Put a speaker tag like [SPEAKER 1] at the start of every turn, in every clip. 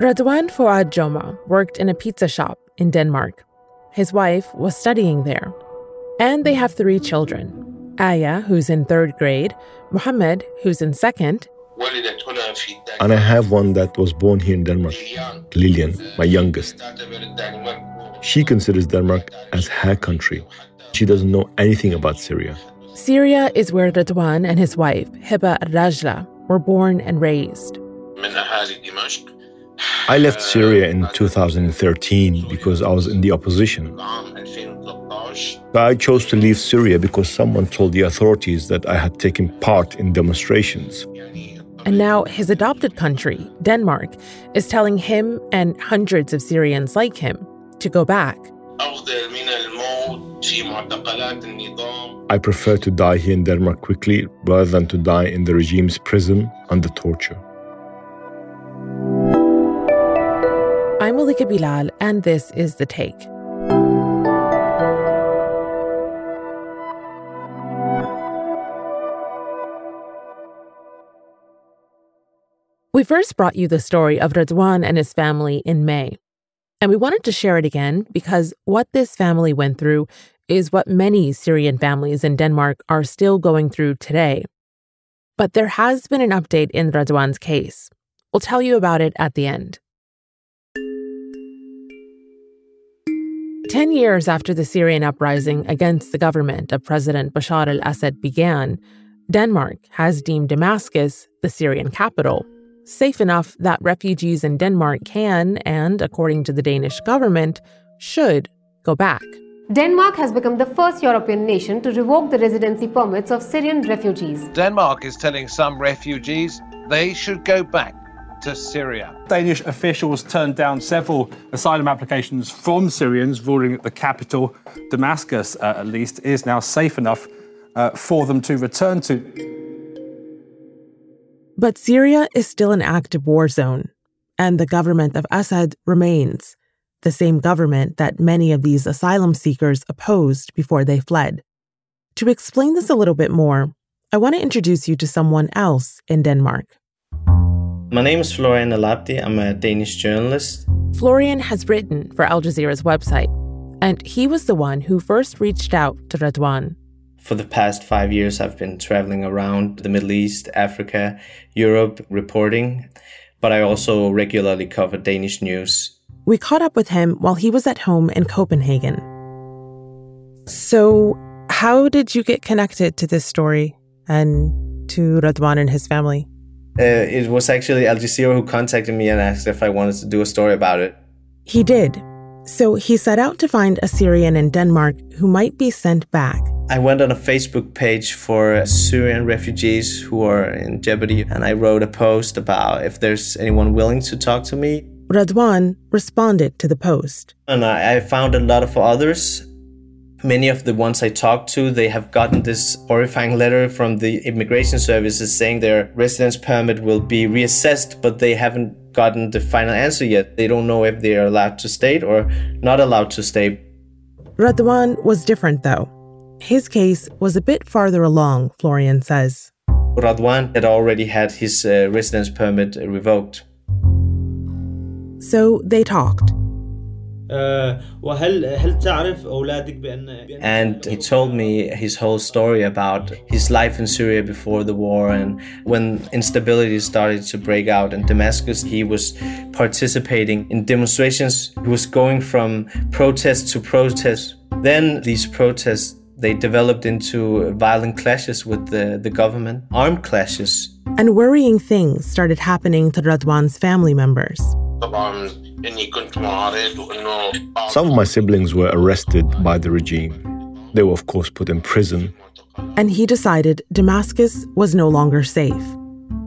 [SPEAKER 1] Radwan Fouad Joma worked in a pizza shop in Denmark. His wife was studying there. And they have three children Aya, who's in third grade, Mohammed, who's in second,
[SPEAKER 2] and I have one that was born here in Denmark, Lilian, my youngest. She considers Denmark as her country. She doesn't know anything about Syria.
[SPEAKER 1] Syria is where Radwan and his wife, Hiba Rajla, were born and raised.
[SPEAKER 2] I left Syria in 2013 because I was in the opposition. I chose to leave Syria because someone told the authorities that I had taken part in demonstrations.
[SPEAKER 1] And now his adopted country, Denmark, is telling him and hundreds of Syrians like him to go back.
[SPEAKER 2] I prefer to die here in Denmark quickly rather than to die in the regime's prison under torture.
[SPEAKER 1] Malika Bilal, and this is The Take. We first brought you the story of Radwan and his family in May. And we wanted to share it again because what this family went through is what many Syrian families in Denmark are still going through today. But there has been an update in Radwan's case. We'll tell you about it at the end. Ten years after the Syrian uprising against the government of President Bashar al Assad began, Denmark has deemed Damascus, the Syrian capital, safe enough that refugees in Denmark can, and according to the Danish government, should go back.
[SPEAKER 3] Denmark has become the first European nation to revoke the residency permits of Syrian refugees.
[SPEAKER 4] Denmark is telling some refugees they should go back to Syria.
[SPEAKER 5] Danish officials turned down several asylum applications from Syrians, ruling that the capital, Damascus uh, at least, is now safe enough uh, for them to return to.
[SPEAKER 1] But Syria is still an active war zone, and the government of Assad remains, the same government that many of these asylum seekers opposed before they fled. To explain this a little bit more, I want to introduce you to someone else in Denmark.
[SPEAKER 6] My name is Florian Elabdi. I'm a Danish journalist.
[SPEAKER 1] Florian has written for Al Jazeera's website, and he was the one who first reached out to Radwan
[SPEAKER 6] for the past five years, I've been traveling around the Middle East, Africa, Europe, reporting, but I also regularly cover Danish news.
[SPEAKER 1] We caught up with him while he was at home in Copenhagen. So, how did you get connected to this story and to Radwan and his family?
[SPEAKER 6] Uh, it was actually Al Jazeera who contacted me and asked if I wanted to do a story about it.
[SPEAKER 1] He did. So he set out to find a Syrian in Denmark who might be sent back.
[SPEAKER 6] I went on a Facebook page for Syrian refugees who are in jeopardy, and I wrote a post about if there's anyone willing to talk to me.
[SPEAKER 1] Radwan responded to the post.
[SPEAKER 6] And I found a lot of others. Many of the ones I talked to, they have gotten this horrifying letter from the immigration services saying their residence permit will be reassessed, but they haven't gotten the final answer yet. They don't know if they are allowed to stay or not allowed to stay.
[SPEAKER 1] Radwan was different, though. His case was a bit farther along, Florian says.
[SPEAKER 6] Radwan had already had his uh, residence permit revoked.
[SPEAKER 1] So they talked.
[SPEAKER 6] And he told me his whole story about his life in Syria before the war and when instability started to break out in Damascus, he was participating in demonstrations. He was going from protest to protest. Then these protests they developed into violent clashes with the, the government, armed clashes.
[SPEAKER 1] And worrying things started happening to Radwan's family members.
[SPEAKER 2] Some of my siblings were arrested by the regime. They were, of course, put in prison.
[SPEAKER 1] And he decided Damascus was no longer safe.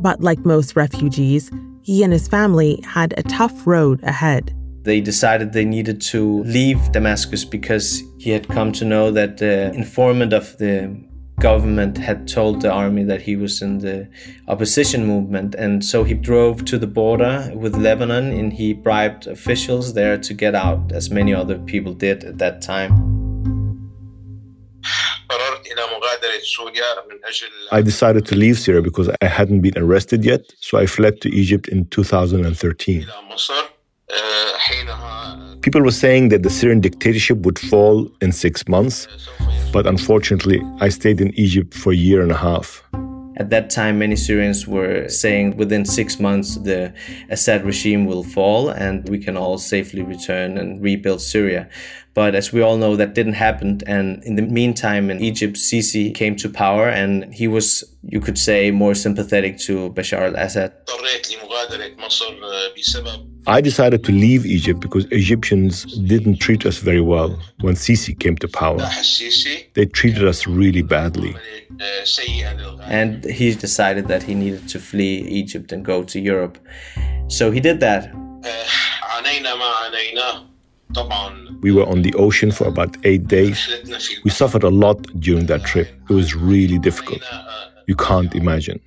[SPEAKER 1] But like most refugees, he and his family had a tough road ahead.
[SPEAKER 6] They decided they needed to leave Damascus because he had come to know that the informant of the government had told the army that he was in the opposition movement. And so he drove to the border with Lebanon and he bribed officials there to get out, as many other people did at that time.
[SPEAKER 2] I decided to leave Syria because I hadn't been arrested yet, so I fled to Egypt in 2013. Uh, People were saying that the Syrian dictatorship would fall in six months, but unfortunately, I stayed in Egypt for a year and a half.
[SPEAKER 6] At that time, many Syrians were saying within six months the Assad regime will fall and we can all safely return and rebuild Syria. But as we all know, that didn't happen. And in the meantime, in Egypt, Sisi came to power and he was, you could say, more sympathetic to Bashar al Assad.
[SPEAKER 2] I decided to leave Egypt because Egyptians didn't treat us very well when Sisi came to power. They treated us really badly.
[SPEAKER 6] And he decided that he needed to flee Egypt and go to Europe. So he did that.
[SPEAKER 2] We were on the ocean for about eight days. We suffered a lot during that trip. It was really difficult. You can't imagine.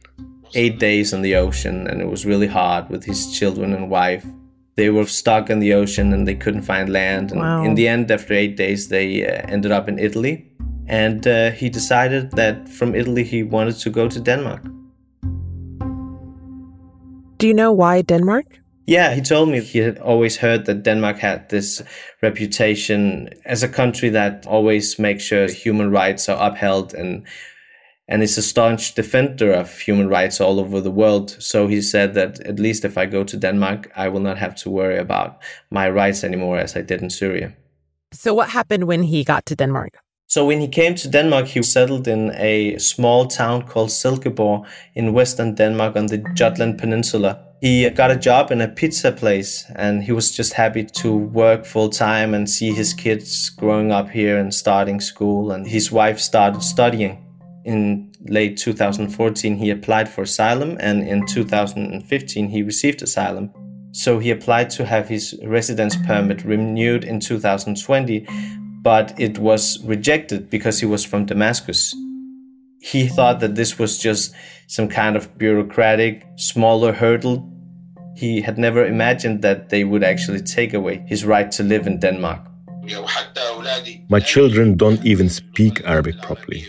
[SPEAKER 6] Eight days on the ocean, and it was really hard with his children and wife. They were stuck in the ocean and they couldn't find land. And
[SPEAKER 1] Wow.
[SPEAKER 6] in the end, after eight days, they uh, ended up in Italy. And uh, he decided that from Italy he wanted to go to Denmark.
[SPEAKER 1] Do you know why Denmark?
[SPEAKER 6] Yeah, he told me he had always heard that Denmark had this reputation as a country that always makes sure human rights are upheld and and is a staunch defender of human rights all over the world. So he said that at least if I go to Denmark, I will not have to worry about my rights anymore as I did in Syria.
[SPEAKER 1] So, what happened when he got to Denmark?
[SPEAKER 6] So when he came to Denmark, he settled in a small town called Silkeborg in western Denmark on the Jutland Peninsula. He got a job in a pizza place and he was just happy to work full time and see his kids growing up here and starting school. And his wife started studying. In late 2014, he applied for asylum and in 2015, he received asylum. So he applied to have his residence permit renewed in 2020, but it was rejected because he was from Damascus. He thought that this was just some kind of bureaucratic, smaller hurdle. He had never imagined that they would actually take away his right to live in Denmark.
[SPEAKER 2] My children don't even speak Arabic properly.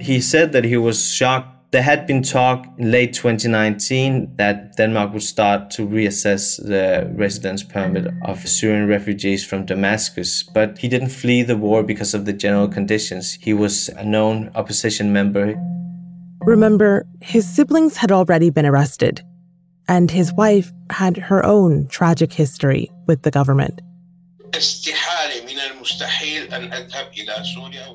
[SPEAKER 6] He said that he was shocked. There had been talk in late 2019 that Denmark would start to reassess the residence permit of Syrian refugees from Damascus, but he didn't flee the war because of the general conditions. He was a known opposition member.
[SPEAKER 1] Remember, his siblings had already been arrested, and his wife had her own tragic history with the government.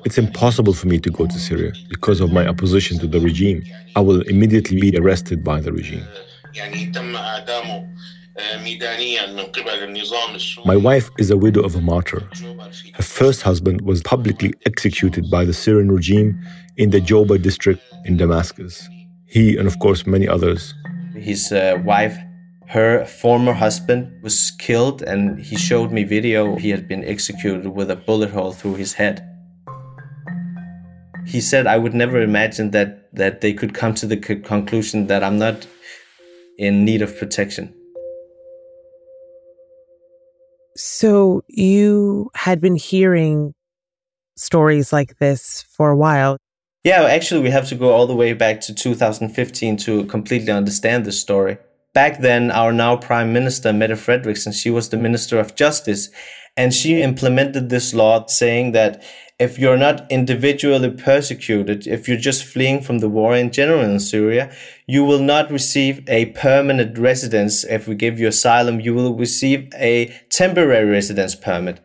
[SPEAKER 2] It's impossible for me to go to Syria because of my opposition to the regime. I will immediately be arrested by the regime. My wife is a widow of a martyr. Her first husband was publicly executed by the Syrian regime in the Jobar district in Damascus. He, and of course many others,
[SPEAKER 6] His uh, wife, her former husband, was killed, and he showed me video. He had been executed with a bullet hole through his head. He said, "I would never imagine that that they could come to the co- conclusion that I'm not in need of protection."
[SPEAKER 1] So, you had been hearing stories like this for a while.
[SPEAKER 6] Yeah, actually, we have to go all the way back to 2015 to completely understand this story. Back then, our now Prime Minister, Mette Frederiksen, she was the Minister of Justice, and she implemented this law saying that if you're not individually persecuted, if you're just fleeing from the war in general in Syria, you will not receive a permanent residence. If we give you asylum, you will receive a temporary residence permit.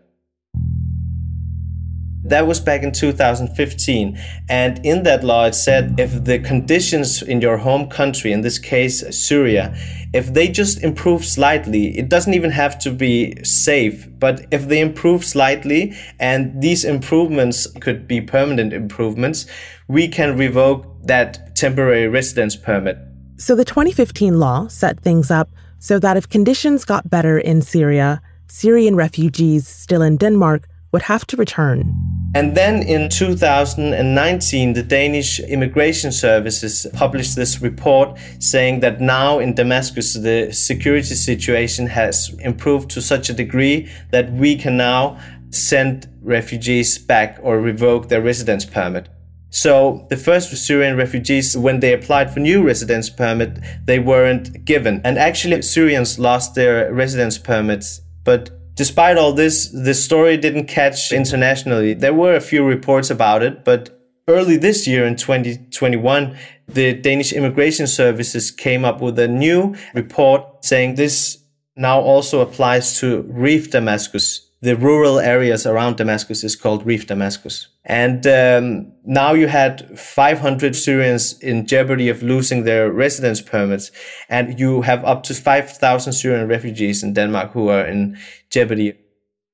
[SPEAKER 6] That was back in 2015. And in that law, it said if the conditions in your home country, in this case, Syria, if they just improve slightly, it doesn't even have to be safe, but if they improve slightly and these improvements could be permanent improvements, we can revoke that temporary residence permit.
[SPEAKER 1] So, the 2015 law set things up so that if conditions got better in Syria, Syrian refugees still in Denmark would have to return.
[SPEAKER 6] And then in 2019, the Danish Immigration Services published this report saying that now in Damascus, the security situation has improved to such a degree that we can now send refugees back or revoke their residence permit. So the first Syrian refugees, when they applied for new residence permit, they weren't given. And actually Syrians lost their residence permits. But despite all this, the story didn't catch internationally. There were a few reports about it, but early this year in 2021, the Danish immigration services came up with a new report saying this now also applies to Reef Damascus. The rural areas around Damascus is called Reef Damascus. And um, now you had 500 Syrians in jeopardy of losing their residence permits. And you have up to 5,000 Syrian refugees in Denmark who are in jeopardy.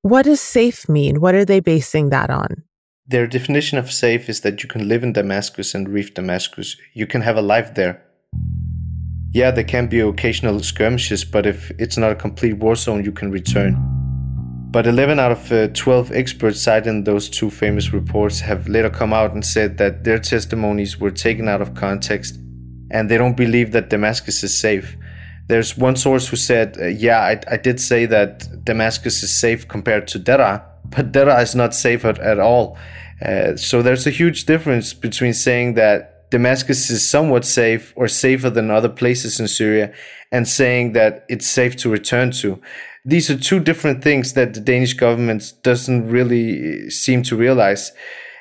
[SPEAKER 1] What does safe mean? What are they basing that on?
[SPEAKER 6] Their definition of safe is that you can live in Damascus and Reef Damascus. You can have a life there. Yeah, there can be occasional skirmishes, but if it's not a complete war zone, you can return. But 11 out of uh, 12 experts cited those two famous reports have later come out and said that their testimonies were taken out of context and they don't believe that Damascus is safe. There's one source who said, uh, Yeah, I, I, did say that Damascus is safe compared to Deraa, but Deraa is not safe at, at all. Uh, so there's a huge difference between saying that Damascus is somewhat safe or safer than other places in Syria and saying that it's safe to return to. These are two different things that the Danish government doesn't really eh, seem to realize.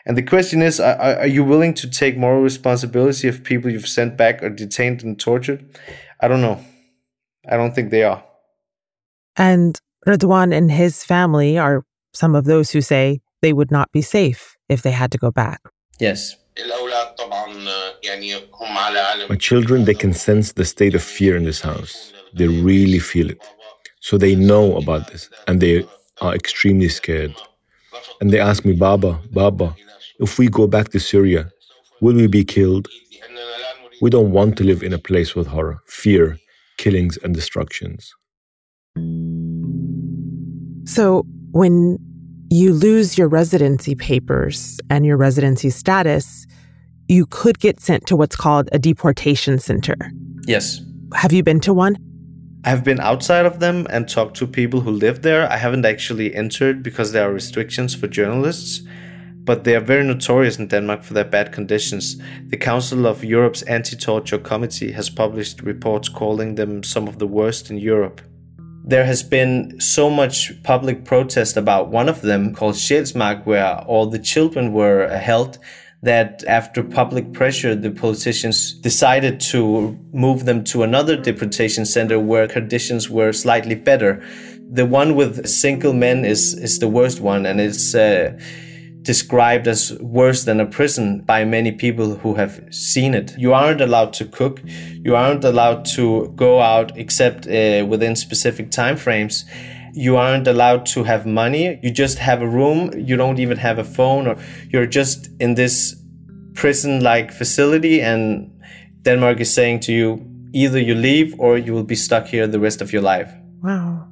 [SPEAKER 6] And the question is are, are you willing to take moral responsibility of people you've sent back or detained and tortured? I don't know. I don't think they are.
[SPEAKER 1] And Radwan and his family are some of those who say they would not be safe if they had to go back.
[SPEAKER 6] Yes.
[SPEAKER 2] My children, they can sense the state of fear in this house. They really feel it. So they know about this and they are extremely scared. And they ask me, Baba, Baba, if we go back to Syria, will we be killed? We don't want to live in a place with horror, fear, killings, and destructions.
[SPEAKER 1] So when you lose your residency papers and your residency status, you could get sent to what's called a deportation center.
[SPEAKER 6] Yes.
[SPEAKER 1] Have you been to one?
[SPEAKER 6] I've been outside of them and talked to people who live there. I haven't actually entered because there are restrictions for journalists, but they are very notorious in Denmark for their bad conditions. The Council of Europe's Anti Torture Committee has published reports calling them some of the worst in Europe there has been so much public protest about one of them called Sjælsmark, where all the children were held, that after public pressure, the politicians decided to move them to another deportation center where conditions were slightly better. The one with single men is, is the worst one, and it's uh, described as worse than a prison by many people who have seen it. You aren't allowed to cook. You aren't allowed to go out except uh, within specific time frames. You aren't allowed to have money. You just have a room. You don't even have a phone, or you're just in this prison-like facility. And Denmark is saying to you, either you leave or you will be stuck here the rest of your life.
[SPEAKER 1] Wow.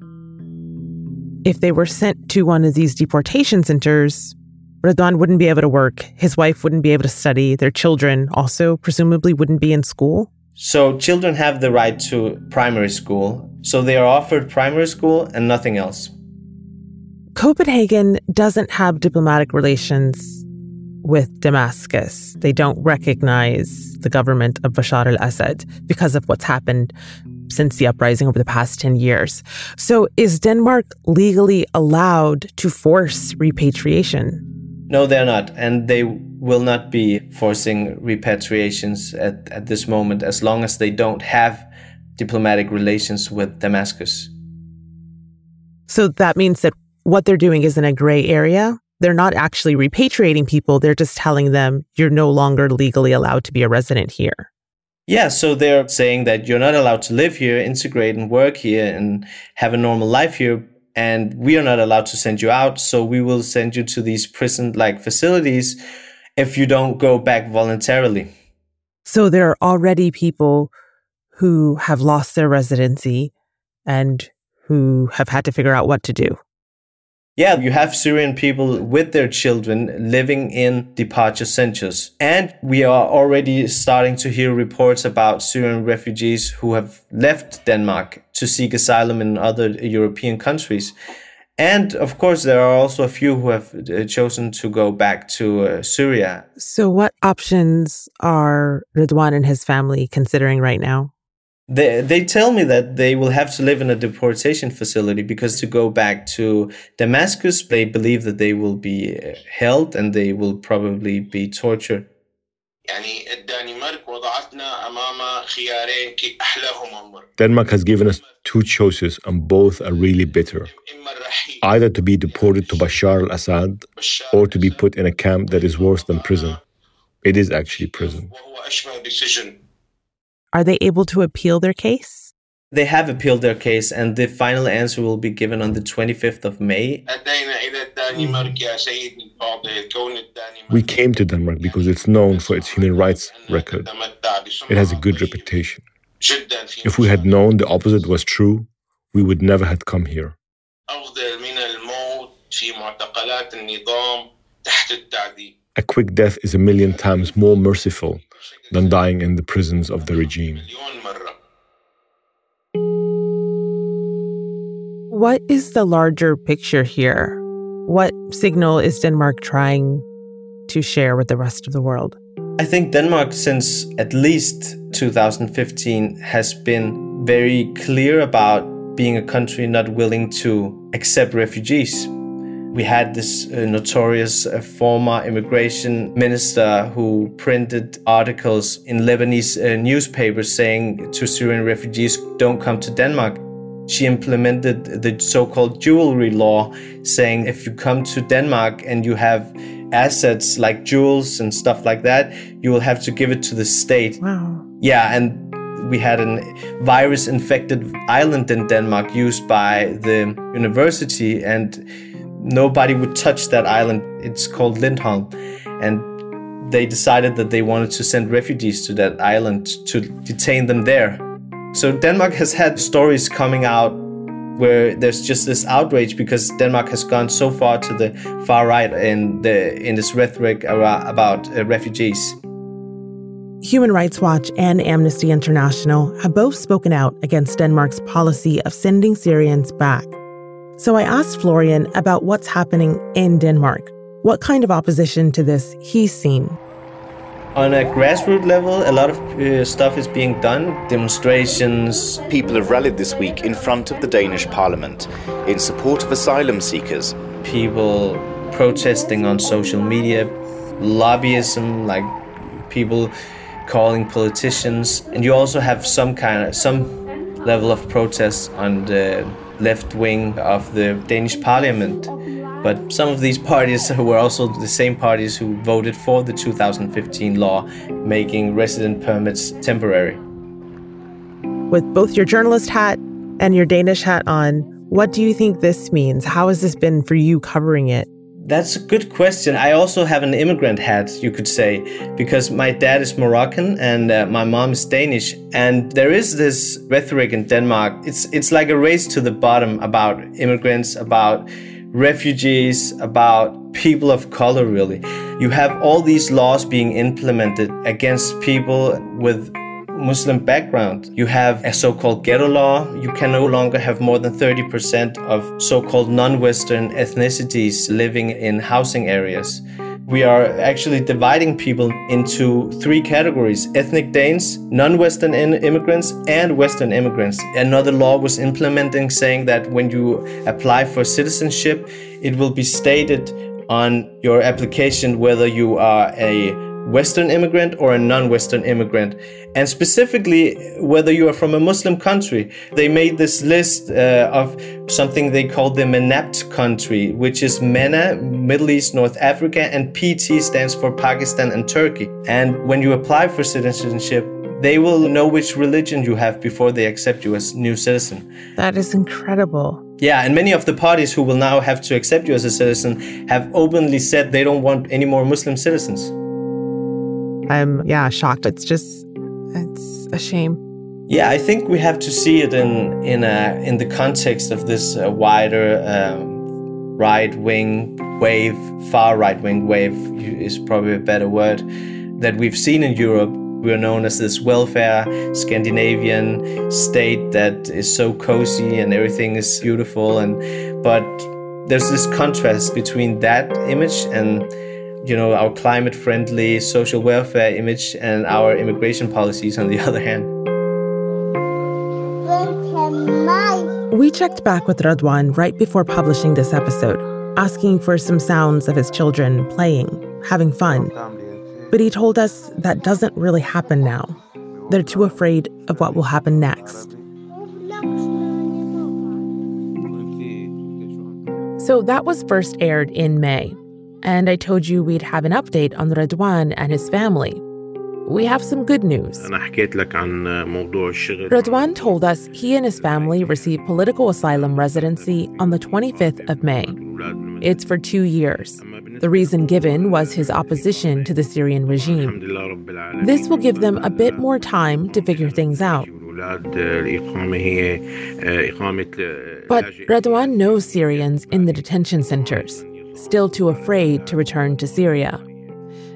[SPEAKER 1] If they were sent to one of these deportation centers, Radwan wouldn't be able to work. His wife wouldn't be able to study. Their children also presumably wouldn't be in school.
[SPEAKER 6] So, children have the right to primary school. So, they are offered primary school and nothing else.
[SPEAKER 1] Copenhagen doesn't have diplomatic relations with Damascus. They don't recognize the government of Bashar al Assad because of what's happened since the uprising over the past 10 years. So, is Denmark legally allowed to force repatriation?
[SPEAKER 6] No, they're not. And they will not be forcing repatriations at, at this moment as long as they don't have diplomatic relations with Damascus.
[SPEAKER 1] So that means that what they're doing is in a gray area. They're not actually repatriating people. They're just telling them you're no longer legally allowed to be a resident here.
[SPEAKER 6] Yeah, so they're saying that you're not allowed to live here, integrate and work here and have a normal life here, and we are not allowed to send you out. So we will send you to these prison like facilities if you don't go back voluntarily.
[SPEAKER 1] So there are already people who have lost their residency and who have had to figure out what to do.
[SPEAKER 6] Yeah, you have Syrian people with their children living in departure centers. And we are already starting to hear reports about Syrian refugees who have left Denmark to seek asylum in other European countries. And of course, there are also a few who have uh, chosen to go back to uh, Syria.
[SPEAKER 1] So, what options are Radwan and his family considering right now?
[SPEAKER 6] They, they tell me that they will have to live in a deportation facility because to go back to Damascus, they believe that they will be uh, held and they will probably be tortured.
[SPEAKER 2] Denmark has given us two choices, and both are really bitter. Either to be deported to Bashar al Assad or to be put in a camp that is worse than prison. It is actually prison.
[SPEAKER 1] Are they able to appeal their case?
[SPEAKER 6] They have appealed their case, and the final answer will be given on the 25th of May. Mm-hmm.
[SPEAKER 2] We came to Denmark because it's known for its human rights record. It has a good reputation. If we had known the opposite was true, we would never have come here. A quick death is a million times more merciful than dying in the prisons of the regime.
[SPEAKER 1] What is the larger picture here? What signal is Denmark trying to share with the rest of the world?
[SPEAKER 6] I think Denmark, since at least 2015, has been very clear about being a country not willing to accept refugees. We had this uh, notorious uh, former immigration minister who printed articles in Lebanese uh, newspapers saying to Syrian refugees, don't come to Denmark. She implemented the so called jewelry law, saying if you come to Denmark and you have assets like jewels and stuff like that, you will have to give it to the state.
[SPEAKER 1] Wow.
[SPEAKER 6] Yeah, and we had a virus infected island in Denmark used by the university, and nobody would touch that island. It's called Lindholm. And they decided that they wanted to send refugees to that island to detain them there. So Denmark has had stories coming out where there's just this outrage because Denmark has gone so far to the far right in the in this rhetoric about uh, refugees.
[SPEAKER 1] Human Rights Watch and Amnesty International have both spoken out against Denmark's policy of sending Syrians back. So I asked Florian about what's happening in Denmark, what kind of opposition to this he's seen.
[SPEAKER 6] On a grassroots level, a lot of uh, stuff is being done. Demonstrations.
[SPEAKER 7] People have rallied this week in front of the Danish parliament in support of asylum seekers.
[SPEAKER 6] People protesting on social media, lobbyism, like people calling politicians, and you also have some kind of some level of protest on the left wing of the Danish parliament. But some of these parties were also the same parties who voted for the 2015 law making resident permits temporary.
[SPEAKER 1] With both your journalist hat and your Danish hat on, what do you think this means? How has this been for you covering it?
[SPEAKER 6] That's a good question. I also have an immigrant hat, you could say, because my dad is Moroccan and uh, my mom is Danish. And there is this rhetoric in Denmark. It's it's like a race to the bottom about immigrants, about refugees, about people of color, really. You have all these laws being implemented against people with Muslim background. You have a so called ghetto law. You can no longer have more than 30% of so called non Western ethnicities living in housing areas we are actually dividing people into three categories ethnic Danes, non Western immigrants, and Western immigrants. Another law was implementing saying that when you apply for citizenship, it will be stated on your application whether you are a Western immigrant or a non Western immigrant, and specifically whether you are from a Muslim country. They made this list uh, of something they called the MENAPT country, which is MENA, Middle East, North Africa, and PT stands for Pakistan and Turkey. And when you apply for citizenship, they will know which religion you have before they accept you as new citizen.
[SPEAKER 1] That is incredible.
[SPEAKER 6] Yeah, and many of the parties who will now have to accept you as a citizen have openly said they don't want any more Muslim citizens.
[SPEAKER 1] I'm yeah shocked. It's just it's a shame.
[SPEAKER 6] Yeah, I think we have to see it in in a in the context of this uh, wider um, right wing wave, far right wing wave is probably a better word that we've seen in Europe. We're known as this welfare Scandinavian state that is so cozy and everything is beautiful and but there's this contrast between that image and you know our climate friendly social welfare image and our immigration policies on the other hand.
[SPEAKER 1] We checked back with Radwan right before publishing this episode asking for some sounds of his children playing having fun. But he told us that doesn't really happen now. They're too afraid of what will happen next. So that was first aired in May. And I told you we'd have an update on Radwan and his family. We have some good news. Radwan told us he and his family received political asylum residency on the 25th of May. It's for two years. The reason given was his opposition to the Syrian regime. This will give them a bit more time to figure things out. But Radwan knows Syrians in the detention centers, still too afraid to return to Syria.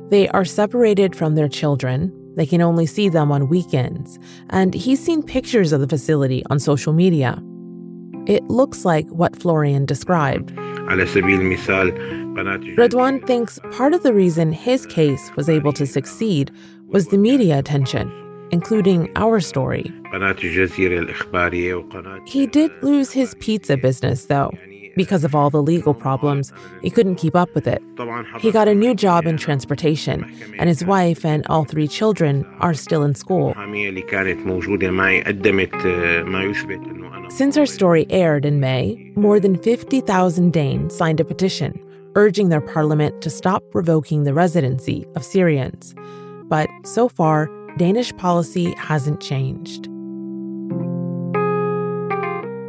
[SPEAKER 1] They are separated from their children. They can only see them on weekends. And he's seen pictures of the facility on social media. It looks like what Florian described. Radwan thinks part of the reason his case was able to succeed was the media attention including our story. He did lose his pizza business, though. Because of all the legal problems, he couldn't keep up with it. He got a new job in transportation, and his wife and all three children are still in school. Since our story aired in May, more than 50,000 Danes signed a petition urging their parliament to stop revoking the residency of Syrians. But so far, Danish policy hasn't changed.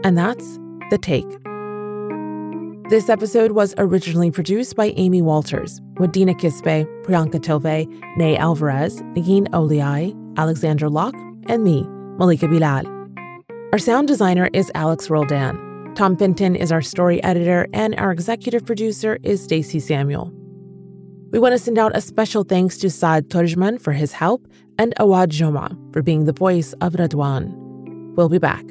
[SPEAKER 1] And that's The Take. This episode was originally produced by Amy Walters, with Dina Kesbeh, Priyanka Tilve, Ney Alvarez, Negin Owliaei, Alexandra Locke, and me, Malika Bilal. Our sound designer is Alex Roldan. Tom Fenton is our story editor, and our executive producer is Stacey Samuel. We want to send out a special thanks to Saad Torjman for his help and Awad Joma for being the voice of Radwan. We'll be back.